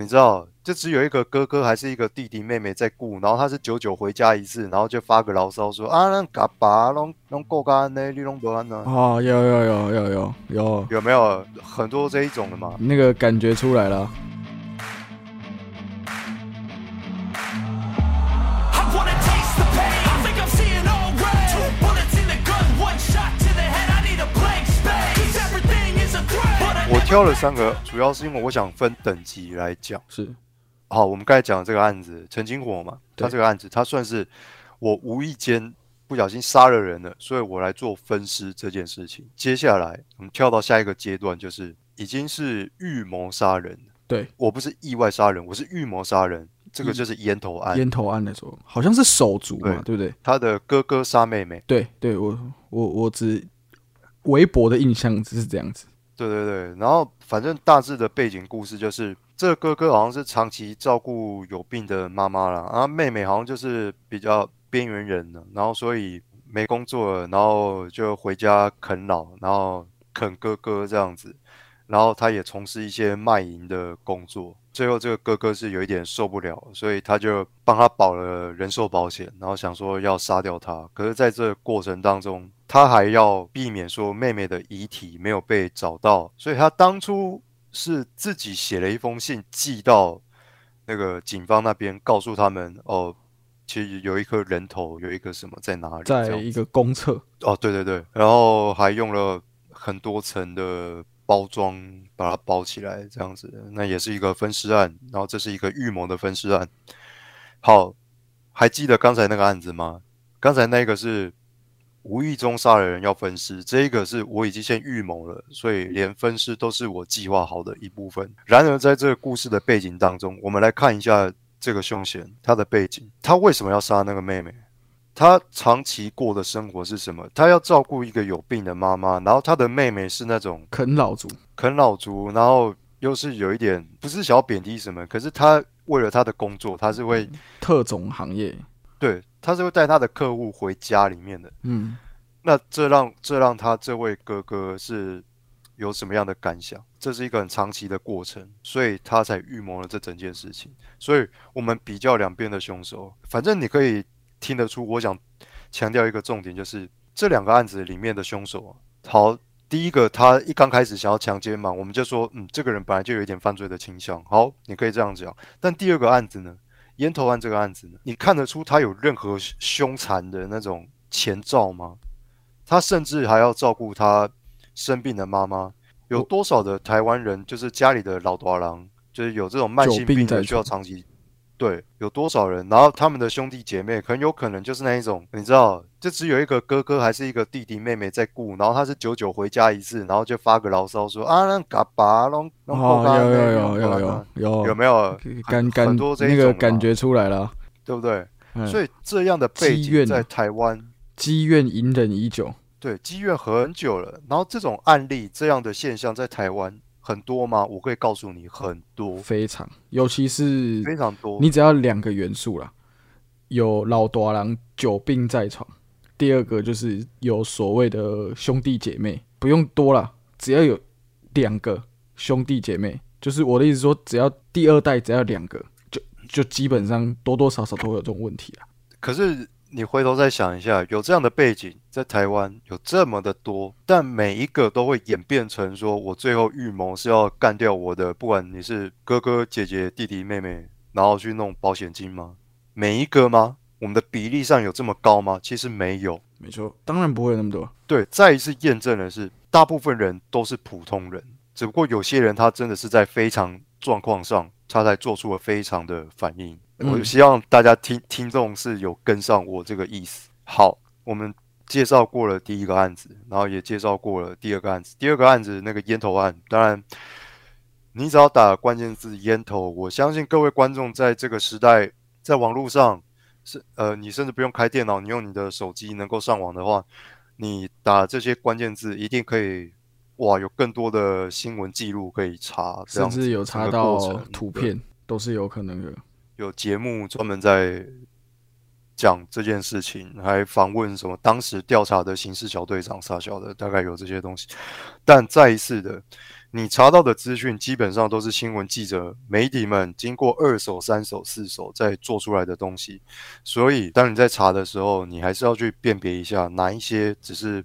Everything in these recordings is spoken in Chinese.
你知道，就只有一个哥哥还是一个弟弟妹妹在顾，然后他是久久回家一次，然后就发个牢骚说啊，那嘎巴弄弄够干呢，你弄不安呢？啊，有有有有有有，有没有很多这一种的嘛？那个感觉出来了。挑了三个，主要是因为我想分等级来讲。是好，我们刚才讲的这个案子，陈金火嘛，他这个案子，他算是我无意间不小心杀了人了，所以我来做分尸这件事情。接下来我们跳到下一个阶段，就是已经是预谋杀人。对我不是意外杀人，我是预谋杀人，这个就是烟头案。烟头案的时候，好像是手足嘛，对不对？他的哥哥杀妹妹，对对，我我我只微博的印象只是这样子。对对对，然后反正大致的背景故事就是，这个哥哥好像是长期照顾有病的妈妈啦，然后妹妹好像就是比较边缘人的，然后所以没工作了，然后就回家啃老，然后啃哥哥这样子，然后他也从事一些卖淫的工作，最后这个哥哥是有一点受不了，所以他就帮他保了人寿保险，然后想说要杀掉他。可是在这个过程当中，他还要避免说妹妹的遗体没有被找到，所以他当初是自己写了一封信寄到那个警方那边，告诉他们哦，其实有一颗人头，有一个什么在哪里，在一个公厕，哦，对对对，然后还用了很多层的包装把它包起来，这样子，那也是一个分尸案，然后这是一个预谋的分尸案。好，还记得刚才那个案子吗？刚才那个是无意中杀了人要分尸，这一个是我已经先预谋了，所以连分尸都是我计划好的一部分。然而，在这个故事的背景当中，我们来看一下这个凶嫌他的背景，他为什么要杀那个妹妹？他长期过的生活是什么？他要照顾一个有病的妈妈，然后他的妹妹是那种啃老族，啃老族，然后又是有一点不是想要贬低什么，可是他为了他的工作，他是会特种行业，对，他是会带他的客户回家里面的。嗯，那这让这让他这位哥哥是有什么样的感想？这是一个很长期的过程，所以他才预谋了这整件事情。所以我们比较两边的凶手，反正你可以听得出，我想强调一个重点，就是这两个案子里面的凶手啊。好，第一个他一刚开始想要强奸嘛，我们就说，嗯，这个人本来就有一点犯罪的倾向。好，你可以这样讲。但第二个案子呢，烟头案这个案子呢，你看得出他有任何凶残的那种前兆吗？他甚至还要照顾他生病的妈妈。有多少的台湾人就是家里的老多郎，就是有这种慢性病的需要长期对，有多少人？然后他们的兄弟姐妹很有可能就是那一种，你知道，就只有一个哥哥还是一个弟弟妹妹在顾，然后他是久久回家一次，然后就发个牢骚说啊，那嘎巴弄弄哦，干有有有有有有有没有？感感很多这个感觉出来了，对不对？嗯所以这样的背景在台湾积怨隐忍已久，对，积怨很久了。然后这种案例、这样的现象在台湾很多吗？我可以告诉你，很多，非常，尤其是非常多。你只要两个元素啦，有老多郎久病在床，第二个就是有所谓的兄弟姐妹，不用多了，只要有两个兄弟姐妹，就是我的意思说，只要第二代只要两个，就就基本上多多少少都会有这种问题啊。可是你回头再想一下，有这样的背景在台湾有这么的多，但每一个都会演变成说我最后预谋是要干掉我的，不管你是哥哥、姐姐、弟弟、妹妹，然后去弄保险金吗？每一个吗？我们的比例上有这么高吗？其实没有。没错，当然不会有那么多。对，再一次验证的是，大部分人都是普通人，只不过有些人他真的是在非常状况上，他才做出了非常的反应。嗯我希望大家听听众是有跟上我这个意思。好，我们介绍过了第一个案子，然后也介绍过了第二个案子。第二个案子那个烟头案，当然你只要打关键字烟头，我相信各位观众在这个时代，在网络上是呃，你甚至不用开电脑，你用你的手机能够上网的话，你打这些关键字一定可以。哇，有更多的新闻记录可以查，甚至有查到图片，都是有可能的。有节目专门在讲这件事情，还访问什么当时调查的刑事小队长啥小的，大概有这些东西。但再一次的，你查到的资讯基本上都是新闻记者、媒体们经过二手、三手、四手再做出来的东西，所以当你在查的时候，你还是要去辨别一下哪一些只是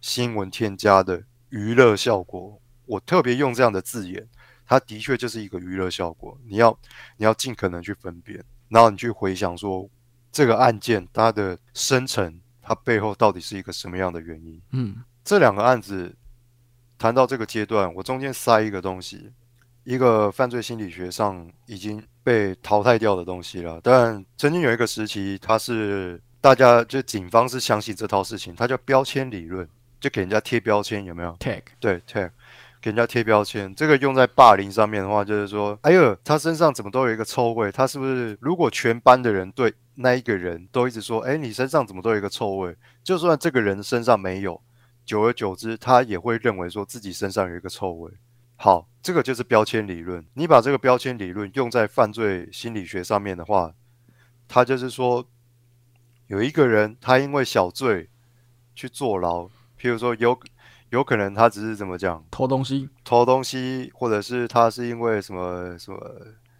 新闻添加的娱乐效果。我特别用这样的字眼，它的确就是一个娱乐效果。你要你要尽可能去分辨，然后你去回想说这个案件它的生成，它背后到底是一个什么样的原因。嗯，这两个案子谈到这个阶段，我中间塞一个东西，一个犯罪心理学上已经被淘汰掉的东西了。但曾经有一个时期，它是大家就警方是相信这套事情，它叫标签理论，就给人家贴标签，有没有？tag 对，tag 给人家贴标签，这个用在霸凌上面的话，就是说，哎呦，他身上怎么都有一个臭味？他是不是如果全班的人对那一个人都一直说，哎，你身上怎么都有一个臭味？就算这个人身上没有，久而久之，他也会认为说自己身上有一个臭味。好，这个就是标签理论。你把这个标签理论用在犯罪心理学上面的话，他就是说，有一个人他因为小罪去坐牢，譬如说有有可能他只是怎么讲偷东西、偷东西，或者是他是因为什么什么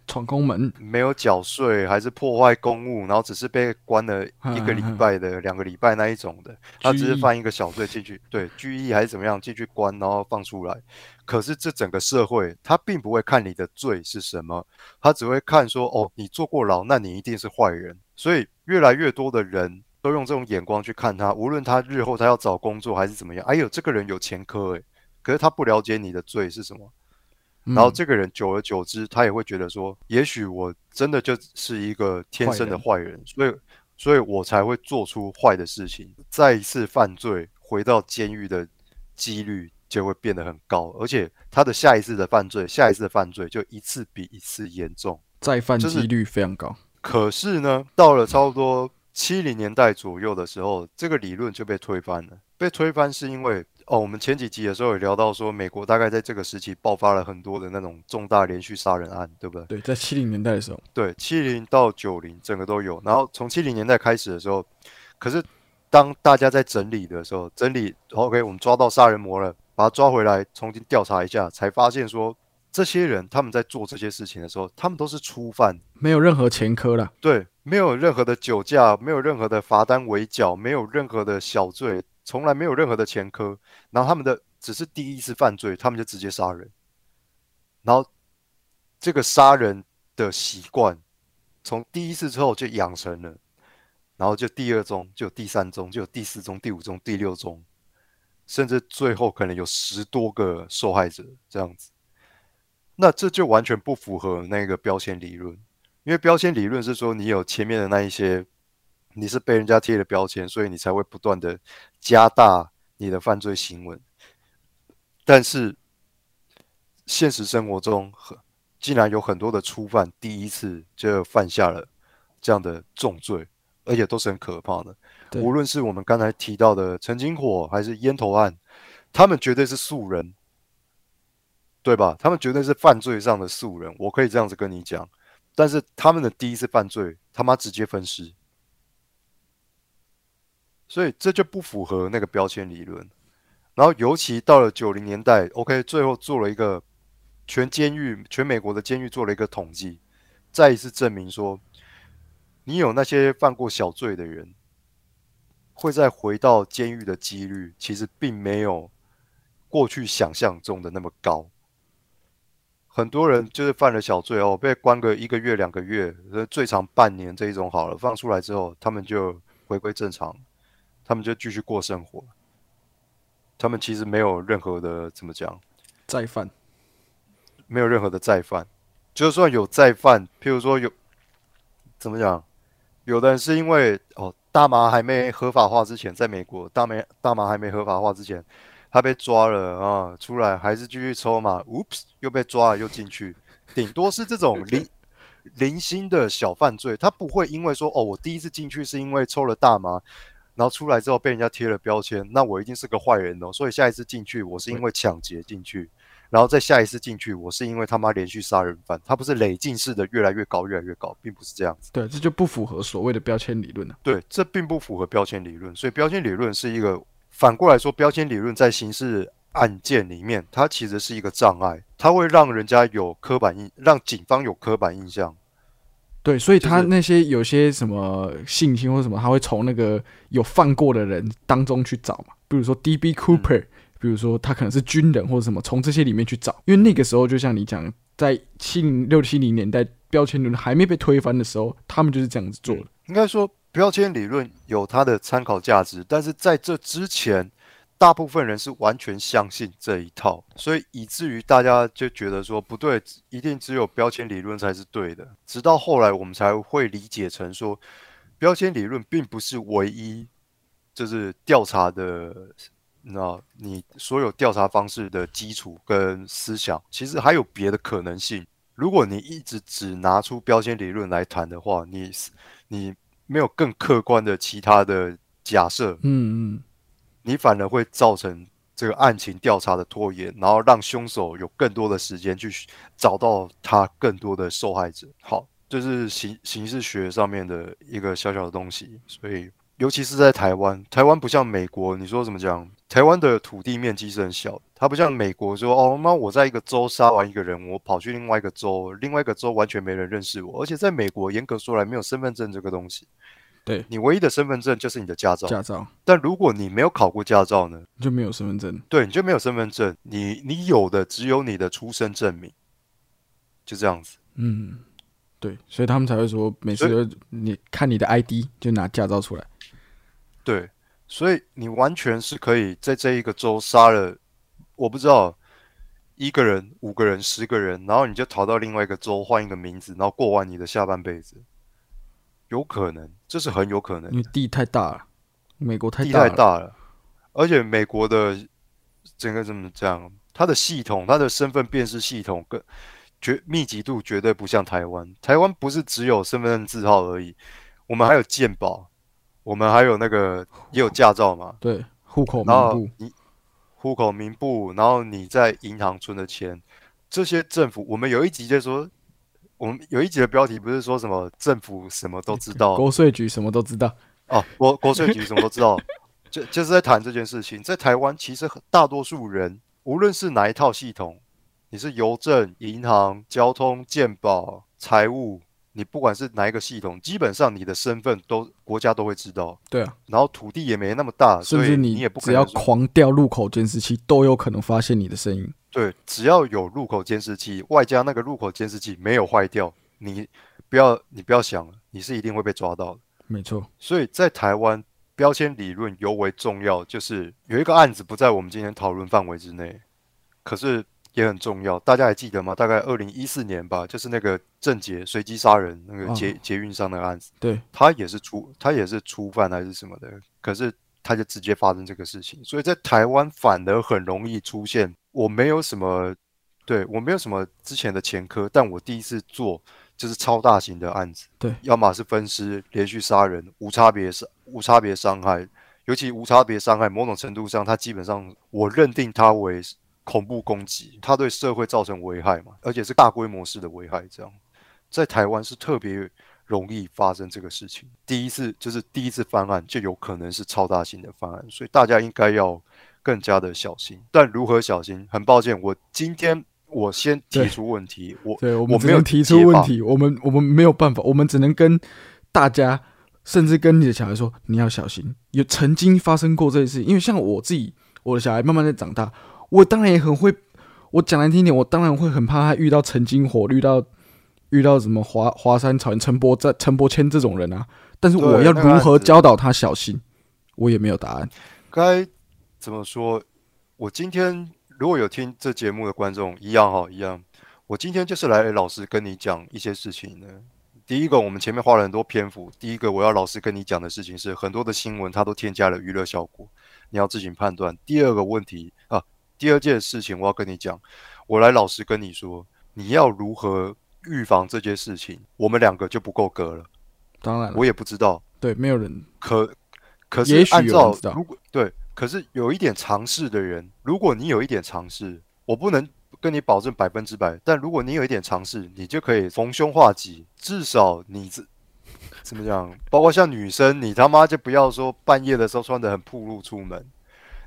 闯空门，没有缴税，还是破坏公务，然后只是被关了一个礼拜的、两个礼拜那一种的，他只是犯一个小罪进去，对，拘役还是怎么样进去关，然后放出来。可是这整个社会，他并不会看你的罪是什么，他只会看说，哦，你坐过牢，那你一定是坏人。所以越来越多的人都用这种眼光去看他，无论他日后他要找工作还是怎么样，哎呦，这个人有前科诶，可是他不了解你的罪是什么。嗯然后这个人久而久之，他也会觉得说，也许我真的就是一个天生的坏人，所以，所以我才会做出坏的事情，再一次犯罪，回到监狱的几率就会变得很高，而且他的下一次的犯罪，下一次的犯罪就一次比一次严重。再犯就是几率非常高。可是呢，到了差不多七零年代左右的时候，这个理论就被推翻了。被推翻是因为哦，我们前几集的时候有聊到说，美国大概在这个时期爆发了很多的那种重大连续杀人案，对不对？对，在七零年代的时候，对，七零到九零整个都有。然后从七零年代开始的时候，可是当大家在整理的时候，整理 OK，我们抓到杀人魔了，把他抓回来重新调查一下，才发现说这些人他们在做这些事情的时候，他们都是初犯。没有任何前科了。对，没有任何的酒驾，没有任何的罚单围剿，没有任何的小罪，从来没有任何的前科。然后他们的只是第一次犯罪，他们就直接杀人。然后这个杀人的习惯，从第一次之后就养成了，然后就第二宗，就第三宗，就第四宗、第五宗、第六宗，甚至最后可能有十多个受害者这样子。那这就完全不符合那个标签理论。因为标签理论是说，你有前面的那一些，你是被人家贴了标签，所以你才会不断的加大你的犯罪行为。但是现实生活中，很竟然有很多的初犯第一次就犯下了这样的重罪，而且都是很可怕的。无论是我们刚才提到的陈金火，还是烟头案，他们绝对是素人，对吧？他们绝对是犯罪上的素人，我可以这样子跟你讲。但是他们的第一次犯罪，他妈直接分尸，所以这就不符合那个标签理论。然后尤其到了九零年代，OK，最后做了一个全监狱、全美国的监狱做了一个统计，再一次证明说，你有那些犯过小罪的人，会再回到监狱的几率，其实并没有过去想象中的那么高。很多人就是犯了小罪哦，被关个一个月、两个月，呃最长半年这一种好了，放出来之后，他们就回归正常，他们就继续过生活。他们其实没有任何的怎么讲，再犯，没有任何的再犯。就算有再犯，譬如说有怎么讲，有的人是因为哦大麻还没合法化之前，在美国大麻大麻还没合法化之前，他被抓了啊，出来还是继续抽嘛，oops 又被抓了又进去，顶多是这种零零星的小犯罪，他不会因为说哦我第一次进去是因为抽了大麻。然后出来之后被人家贴了标签，那我一定是个坏人哦。所以下一次进去，我是因为抢劫进去，然后再下一次进去，我是因为他妈连续杀人犯。他不是累进式的越来越高，越来越高，并不是这样子。对，这就不符合所谓的标签理论了。对，这并不符合标签理论。所以标签理论是一个反过来说，标签理论在刑事案件里面，它其实是一个障碍，它会让人家有刻板印，让警方有刻板印象。对，所以他那些有些什么性侵或什么，他会从那个有犯过的人当中去找嘛，比如说 D.B. Cooper，、比如说他可能是军人或者什么，从这些里面去找，因为那个时候就像你讲，在七零六七零年代标签理论还没被推翻的时候，他们就是这样子做的。应该说，标签理论有它的参考价值，但是在这之前，大部分人是完全相信这一套，所以以至于大家就觉得说不对，一定只有标签理论才是对的。直到后来，我们才会理解成说，标签理论并不是唯一，就是调查的。那，你所有调查方式的基础跟思想，其实还有别的可能性。如果你一直只拿出标签理论来谈的话，你你没有更客观的其他的假设，嗯嗯，你反而会造成这个案情调查的拖延，然后让凶手有更多的时间去找到他更多的受害者。好，这是刑刑事学上面的一个小小的东西，所以尤其是在台湾，台湾不像美国，你说怎么讲？台湾的土地面积是很小的，它不像美国说哦，那我在一个州杀完一个人，我跑去另外一个州，另外一个州完全没人认识我，而且在美国严格说来没有身份证这个东西，对，你唯一的身份证就是你的驾照。驾照但如果你没有考过驾照呢？你就没有身份证。对，你就没有身份证，你你有的只有你的出生证明，就这样子。嗯，对，所以他们才会说，每次你看你的 ID 就拿驾照出来。对，所以你完全是可以在这一个州杀了，我不知道一个人、五个人、十个人，然后你就逃到另外一个州，换一个名字，然后过完你的下半辈子，有可能，这是很有可能因。为地太大了，美国太地大了。太大了，而且美国的整个怎么讲，它的系统，它的身份辨识系统跟绝密集度绝对不像台湾。台湾不是只有身份证字号而已，我们还有健保，我们还有那个也有驾照嘛，对，户口名然后簿，你户口名簿，然后你在银行存的钱，这些政府，我们有一集就说。我们有一集的标题不是说什么政府什么都知道，国税局什么都知道。哦，国国税局什么都知道，就就是在谈这件事情。在台湾，其实很大多数人，无论是哪一套系统，你是邮政、银行、交通、健保、财务，你不管是哪一个系统，基本上你的身份都国家都会知道。对啊，然后土地也没那么大，甚至所以你也不可只要狂调入口监视器，都有可能发现你的声音。对，只要有入口监视器，外加那个入口监视器没有坏掉，你不要你不要想了，你是一定会被抓到的。没错，所以在台湾，标签理论尤为重要。就是有一个案子不在我们今天讨论范围之内，可是也很重要。大家还记得吗？大概二零一四年吧，就是那个郑捷随机杀人那个捷、哦捷运上的案子，对，他也是初他也是初犯还是什么的，可是他就直接发生这个事情。所以在台湾反而很容易出现，我没有什么。对我没有什么之前的前科，但我第一次做就是超大型的案子，对要么是分尸、连续杀人、无差别杀、无差别伤害，尤其无差别伤害，某种程度上，它基本上我认定它为恐怖攻击，它对社会造成危害嘛，而且是大规模式的危害，这样在台湾是特别容易发生这个事情。第一次就是第一次翻案，就有可能是超大型的翻案，所以大家应该要更加的小心。但如何小心？很抱歉，我今天我先提出问题，我对我我没有提出问题，我们我们没有办法，我们只能跟大家，甚至跟你的小孩说，你要小心，有曾经发生过这件事，因为像我自己，我的小孩慢慢在长大，我当然也很会，我讲难听点，我当然会很怕他遇到陈金火，遇到遇到什么华华山草原陈柏在陈柏谦这种人啊，但是我要如何教导他小心，我也没有答案。该怎么说？我今天如果有听这节目的观众，一样哈，一样。我今天就是来老实跟你讲一些事情的。第一个，我们前面花了很多篇幅。第一个，我要老实跟你讲的事情是，很多的新闻它都添加了娱乐效果，你要自行判断。第二个问题啊，第二件事情我要跟你讲，我来老实跟你说，你要如何预防这件事情，我们两个就不够格了。当然，我也不知道，对，没有人可可是按照如果对，可是有一点尝试的人，如果你有一点尝试，我不能跟你保证百分之百，但如果你有一点尝试，你就可以逢凶化吉，至少你这怎么讲？包括像女生，你他妈就不要说半夜的时候穿的很暴露出门，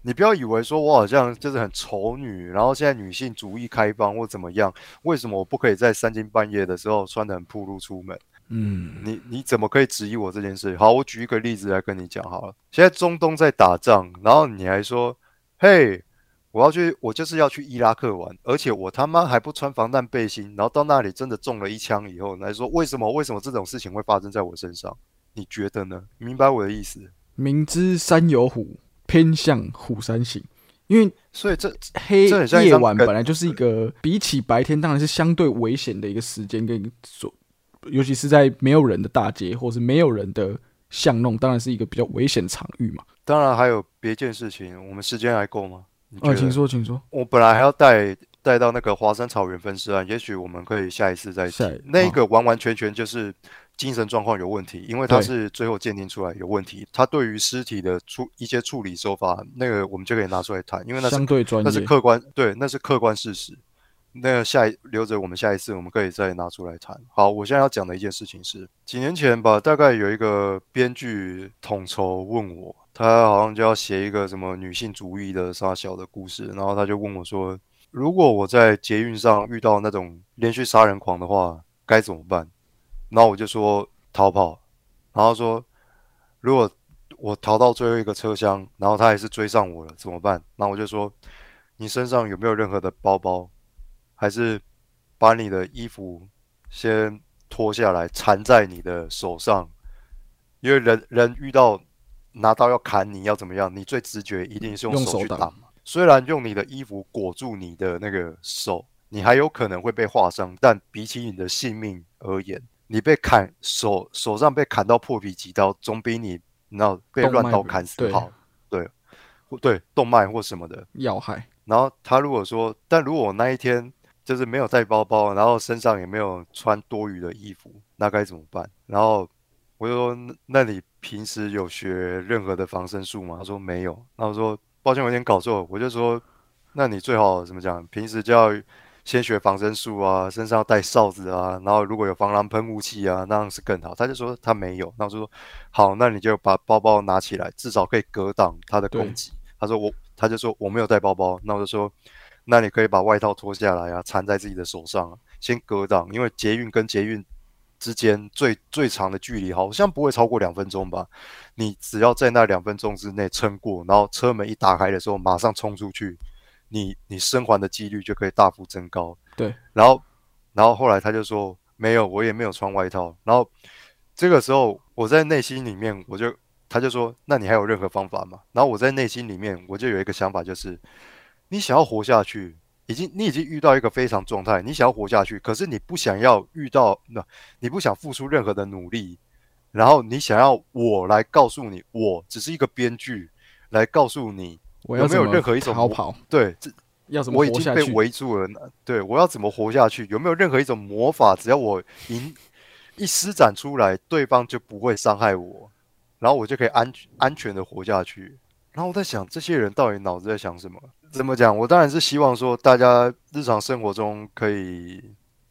你不要以为说我好像就是很丑女，然后现在女性主义开放或怎么样，为什么我不可以在三更半夜的时候穿的很暴露出门？嗯，你你怎么可以质疑我这件事？好，我举一个例子来跟你讲好了。现在中东在打仗，然后你还说，嘿，我要去，我就是要去伊拉克玩，而且我他妈还不穿防弹背心，然后到那里真的中了一枪以后，你还说为什么？为什么这种事情会发生在我身上？你觉得呢？明白我的意思？明知山有虎，偏向虎山行。因为所以这黑夜晚本来就是一个比起白天当然是相对危险的一个时间跟所，尤其是在没有人的大街或是没有人的巷弄，当然是一个比较危险的场域嘛。当然还有别件事情，我们时间还够吗？你觉哦，请说，请说。我本来还要带带到那个华山草原分尸案，也许我们可以下一次再下那一个完完全全就是精神状况有问题，因为他是最后鉴定出来有问题，他对于尸体的处一些处理手法，那个我们就可以拿出来谈，因为那是相对专那是，客观，对，那是客观事实。那个下一留着我们下一次我们可以再拿出来谈。好，我现在要讲的一件事情是，几年前吧，大概有一个编剧统筹问我，他好像就要写一个什么女性主义的杀小的故事，然后他就问我说，如果我在捷运上遇到那种连续杀人狂的话，该怎么办？然后我就说逃跑，然后说如果我逃到最后一个车厢，然后他还是追上我了，怎么办？然后我就说，你身上有没有任何的包包？还是把你的衣服先脱下来缠在你的手上？因为人人遇到拿刀要砍你要怎么样？你最直觉一定是用用手去挡嘛。虽然用你的衣服裹住你的那个手，你还有可能会被划伤，但比起你的性命而言，你被砍手手上被砍到破皮几刀，总比你那被乱刀砍死好。对，或对动脉或什么的。要害。然后他如果说，但如果我那一天就是没有带包包，然后身上也没有穿多余的衣服，那该怎么办？然后我就说，那那你平时有学任何的防身术吗？他说没有。那我说抱歉，我有点搞错。我就说，那你最好怎么讲？平时就要先学防身术啊，身上要带哨子啊，然后如果有防狼喷雾器啊，那样是更好。他就说他没有。那我就说好，那你就把包包拿起来，至少可以格挡他的攻击。他说我，他就说我没有带包包，那我就说，那你可以把外套脱下来啊，缠在自己的手上、啊，先格挡，因为捷运跟捷运之间最最长的距离好像不会超过两分钟吧。你只要在那两分钟之内撑过，然后车门一打开的时候马上冲出去，你你生还的几率就可以大幅增高。对，然后然后后来他就说没有，我也没有穿外套。然后这个时候我在内心里面我就他就说，那你还有任何方法吗？然后我在内心里面我就有一个想法，就是你想要活下去。已经，你已经遇到一个非常状态，你想要活下去，可是你不想要遇到那，你不想付出任何的努力，然后你想要我来告诉你，我只是一个编剧，来告诉你，我要没有任何一种逃跑？对，这要怎么我已经被？围住了，对我要怎么活下去？有没有任何一种魔法，只要我一一施展出来，对方就不会伤害我，然后我就可以安安全的活下去。然后我在想，这些人到底脑子在想什么？怎么讲？我当然是希望说，大家日常生活中可以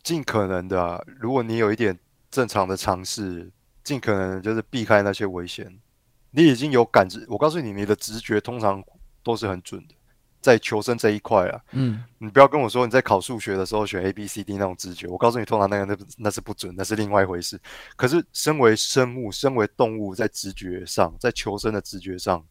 尽可能的啊、如果你有一点正常的尝试，尽可能就是避开那些危险。你已经有感知，我告诉你，你的直觉通常都是很准的，在求生这一块啊。嗯，你不要跟我说你在考数学的时候选 A、B、C、D 那种直觉，我告诉你，通常那个那那是不准，那是另外一回事。可是，身为生物，身为动物，在直觉上，在求生的直觉上，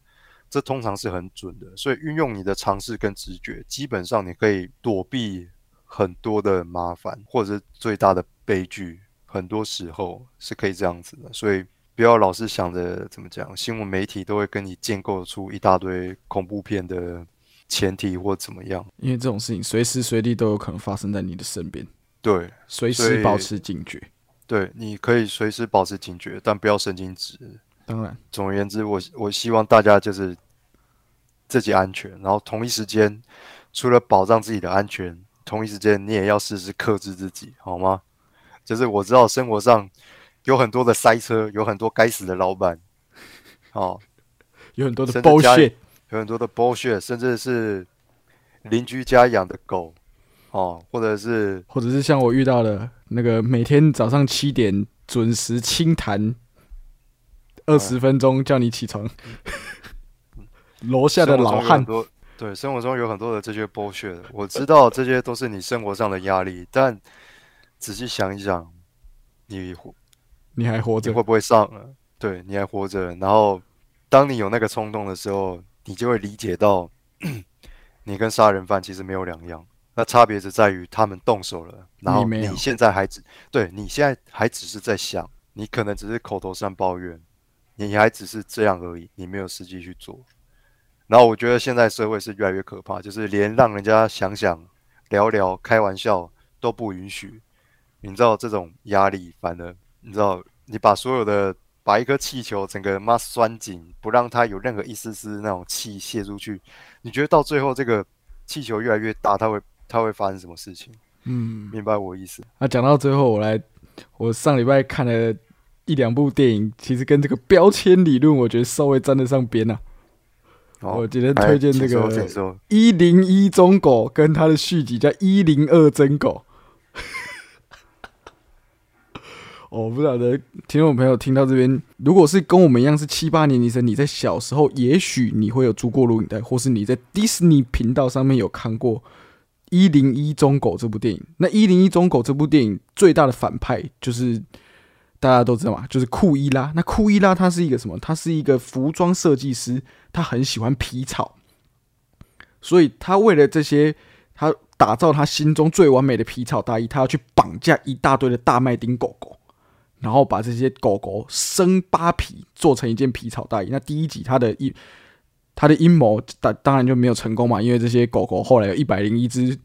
这通常是很准的。所以，运用你的尝试跟直觉，基本上你可以躲避很多的麻烦，或者是最大的悲剧。很多时候是可以这样子的，所以不要老是想着怎么讲，新闻媒体都会跟你建构出一大堆恐怖片的前提或怎么样。因为这种事情随时随地都有可能发生在你的身边，对，随时保持警觉。对，你可以随时保持警觉，但不要神经质。当然，总而言之，我我希望大家就是自己安全，然后同一时间，除了保障自己的安全，同一时间你也要时时克制自己，好吗？就是我知道生活上有很多的塞车，有很多该死的老板，哦，有很多的甚至家里 bullshit，有很多的 bullshit，甚至是邻居家养的狗，哦，或者是或者是像我遇到的那个每天早上七点准时清谈二十分钟叫你起床，楼下的老汉。对生活中有很多的这些剥削，我知道这些都是你生活上的压力，但仔细想一想，你活你还活着你会，不会上？对，你还活着，然后当你有那个冲动的时候，你就会理解到，你跟杀人犯其实没有两样。那差别只在于他们动手了，然后你现在还只对你现在还只是在想，你可能只是口头上抱怨，你还只是这样而已，你没有实际去做。然后我觉得现在社会是越来越可怕，就是连让人家想想、聊聊、开玩笑都不允许。你知道这种压力，反而你知道，你把所有的把一颗气球整个妈拴紧，不让它有任何一丝丝那种气泄出去，你觉得到最后这个气球越来越大，它会它会发生什么事情？嗯，明白我意思？那讲到最后，我来，我上礼拜看了一两部电影，其实跟这个标签理论，我觉得稍微沾得上边啊。好我今天推荐这个请说一零一中狗跟它的续集叫一零二真狗。哦我不晓得听众朋友听到这边，如果是跟我们一样是七八年级生，你在小时候也许你会有租过录影带，或是你在迪士尼频道上面有看过《一零一中狗》这部电影。那《一零一中狗》这部电影最大的反派就是大家都知道嘛，就是库伊拉。那库伊拉他是一个什么？他是一个服装设计师，他很喜欢皮草。所以他为了这些，他打造他心中最完美的皮草大衣，他要去绑架一大堆的大麦丁狗狗，然后把这些狗狗生扒皮做成一件皮草大衣。那第一集他的一他的阴谋当当然就没有成功嘛，因为这些狗狗后来有一百零一只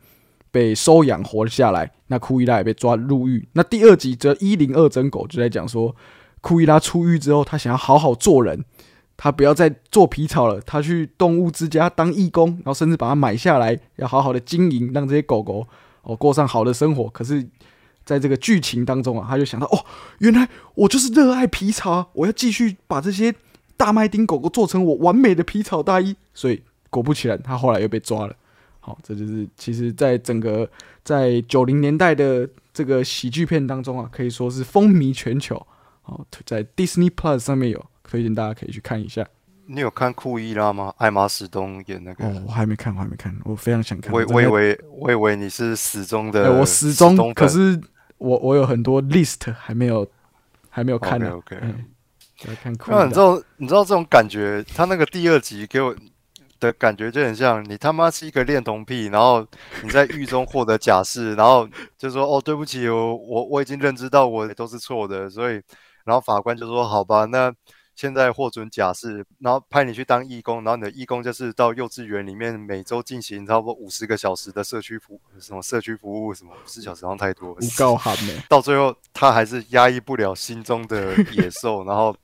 被收养活了下来，那库伊拉也被抓入狱。那第二集则一零二真狗就在讲说，库伊拉出狱之后，他想要好好做人，他不要再做皮草了，他去动物之家当义工，然后甚至把它买下来，要好好的经营，让这些狗狗哦过上好的生活。可是，在这个剧情当中啊，他就想到哦，原来我就是热爱皮草啊，我要继续把这些大麦丁狗狗做成我完美的皮草大衣。所以果不其然，他后来又被抓了。好，这就是其实在整个在九零年代的这个喜剧片当中啊，可以说是风靡全球。好，在 Disney Plus 上面有，推荐大家可以去看一下。你有看库伊拉吗？艾玛史东演那个。哦，我还没看，我还没看，我非常想看。我我以为我以为你是始终的、哎我始终，可是我我有很多 list 还没有还没有看呢。OK，OK 嗯，来看酷那你知道你知道这种感觉，他那个第二集给我的感觉就很像你他妈是一个恋童癖，然后你在狱中获得假释，然后就说哦对不起，我我我已经认知到我都是错的，所以然后法官就说好吧，那现在获准假释，然后派你去当义工，然后你的义工就是到幼稚园里面每周进行差不多五十个小时的社区服什么社区服务什么五十小时好像太多了，诬告函呢？到最后他还是压抑不了心中的野兽，然后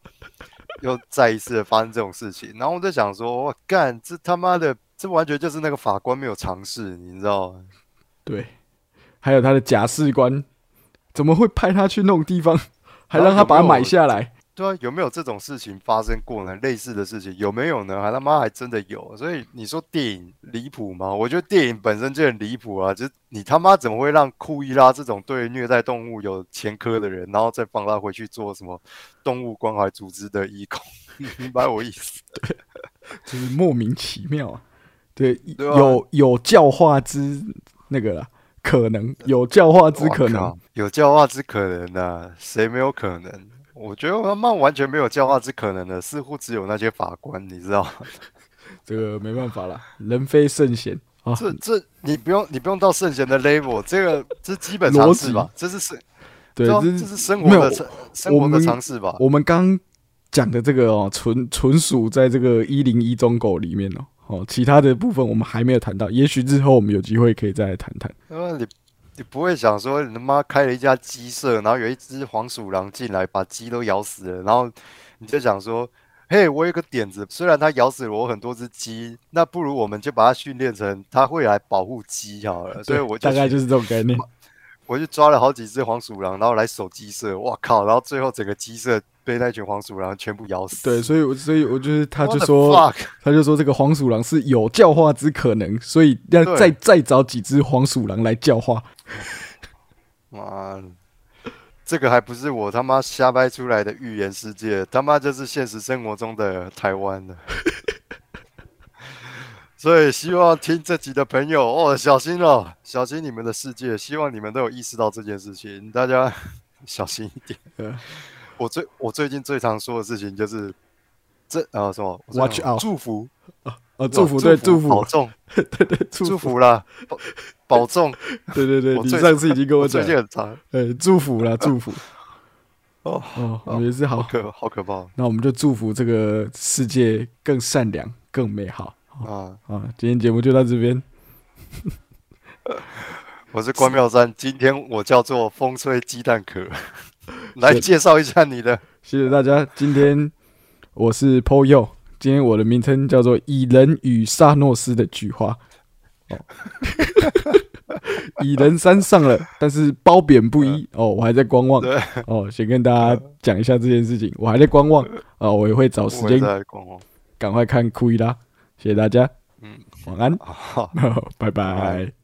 又再一次的发生这种事情。然后我在想说，我干，这他妈的，这完全就是那个法官没有尝试，你知道吗？对，还有他的假释官，怎么会派他去那种地方，还让他把它买下来？对啊，有没有这种事情发生过呢？类似的事情有没有呢？还他妈还真的有。所以你说电影离谱吗？我觉得电影本身就很离谱啊！就是你他妈怎么会让库伊拉这种对虐待动物有前科的人，然后再放他回去做什么动物关怀组织的义工？你 明白我意思？对 就是莫名其妙啊。对，有有教化之那个啦，可能有教化之可能。有教化之可能的、谁没有可能？我觉得他们完全没有教化之可能的，似乎只有那些法官，你知道吗？这个没办法了，人非圣贤啊。这这你不用你不用到圣贤的 level，这个这是基本常识吧？这是生对，这这是生活的常生活的常识吧？我们刚讲的这个哦，纯纯属在这个一零一中狗里面哦，哦，其他的部分我们还没有谈到，也许日后我们有机会可以再来谈谈。那你你不会想说你他妈开了一家鸡舍，然后有一只黄鼠狼进来把鸡都咬死了，然后你就想说，嘿，我有个点子，虽然它咬死了我很多只鸡，那不如我们就把它训练成它会来保护鸡好了。所以我大概就是这种概念。我就抓了好几只黄鼠狼，然后来守鸡舍，哇靠！然后最后整个鸡舍被那群黄鼠狼全部咬死。对，所以我所以我就是他就说他就说这个黄鼠狼是有教化之可能，所以要再再找几只黄鼠狼来教化。妈的，这个还不是我他妈瞎掰出来的预言世界，他妈就是现实生活中的台湾的。所以希望听这集的朋友哦，小心哦，小心你们的世界。希望你们都有意识到这件事情，大家 小心一点。呃我最我最近最常说的事情就是这呃什么 Watch out 祝福啊，祝福对祝福，保重，对对祝祝福，福啦，保保重。对对对，你上次已经跟我讲我最，近很长呃，祝福啦，祝福。哦，哦，也是好，好可好可怕那我们就祝福这个世界更善良、更美好啊！啊！今天节目就到这边，我是关妙山，今天我叫做风吹鸡蛋壳，来介绍一下你的。谢谢大家。今天我是 Po 今天我的名称叫做蚁人与萨诺斯的菊花。哦，蚁人山上了，但是褒贬不一哦，我还在观望对，哦。先跟大家讲一下这件事情，我还在观望啊，我也会找时间。赶快看库伊拉。谢谢大家，嗯，晚安，好。拜 拜拜。